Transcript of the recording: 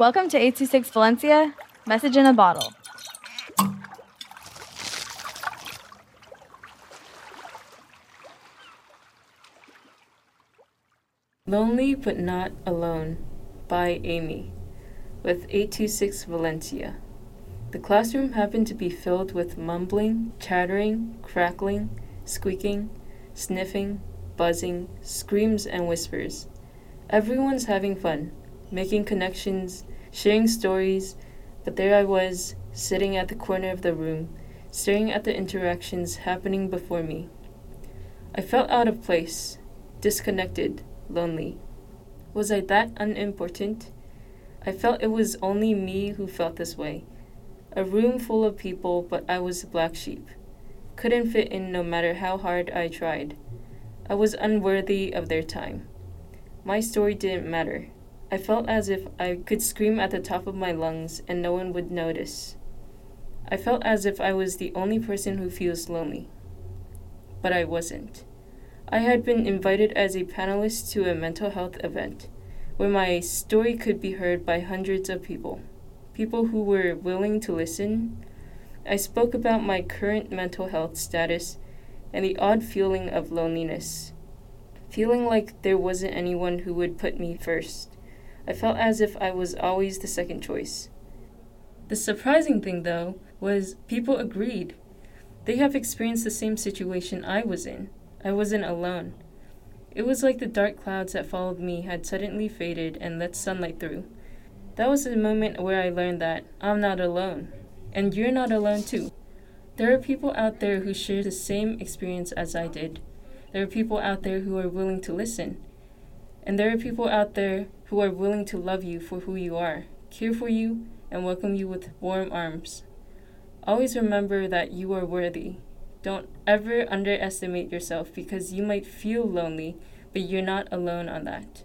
Welcome to 826 Valencia, message in a bottle. Lonely but Not Alone by Amy with 826 Valencia. The classroom happened to be filled with mumbling, chattering, crackling, squeaking, sniffing, buzzing, screams, and whispers. Everyone's having fun, making connections, sharing stories, but there I was, sitting at the corner of the room, staring at the interactions happening before me. I felt out of place, disconnected, lonely. Was I that unimportant? I felt it was only me who felt this way. A room full of people, but I was the black sheep. Couldn't fit in no matter how hard I tried. I was unworthy of their time. My story didn't matter. I felt as if I could scream at the top of my lungs and no one would notice. I felt as if I was the only person who feels lonely. But I wasn't. I had been invited as a panelist to a mental health event where my story could be heard by hundreds of people, people who were willing to listen. I spoke about my current mental health status and the odd feeling of loneliness, feeling like there wasn't anyone who would put me first. I felt as if I was always the second choice. The surprising thing, though, was people agreed. They have experienced the same situation I was in. I wasn't alone. It was like the dark clouds that followed me had suddenly faded and let sunlight through. That was the moment where I learned that I'm not alone, and you're not alone too. There are people out there who share the same experience as I did. There are people out there who are willing to listen. And there are people out there who are willing to love you for who you are, care for you, and welcome you with warm arms. Always remember that you are worthy don't ever underestimate yourself because you might feel lonely, but you're not alone on that.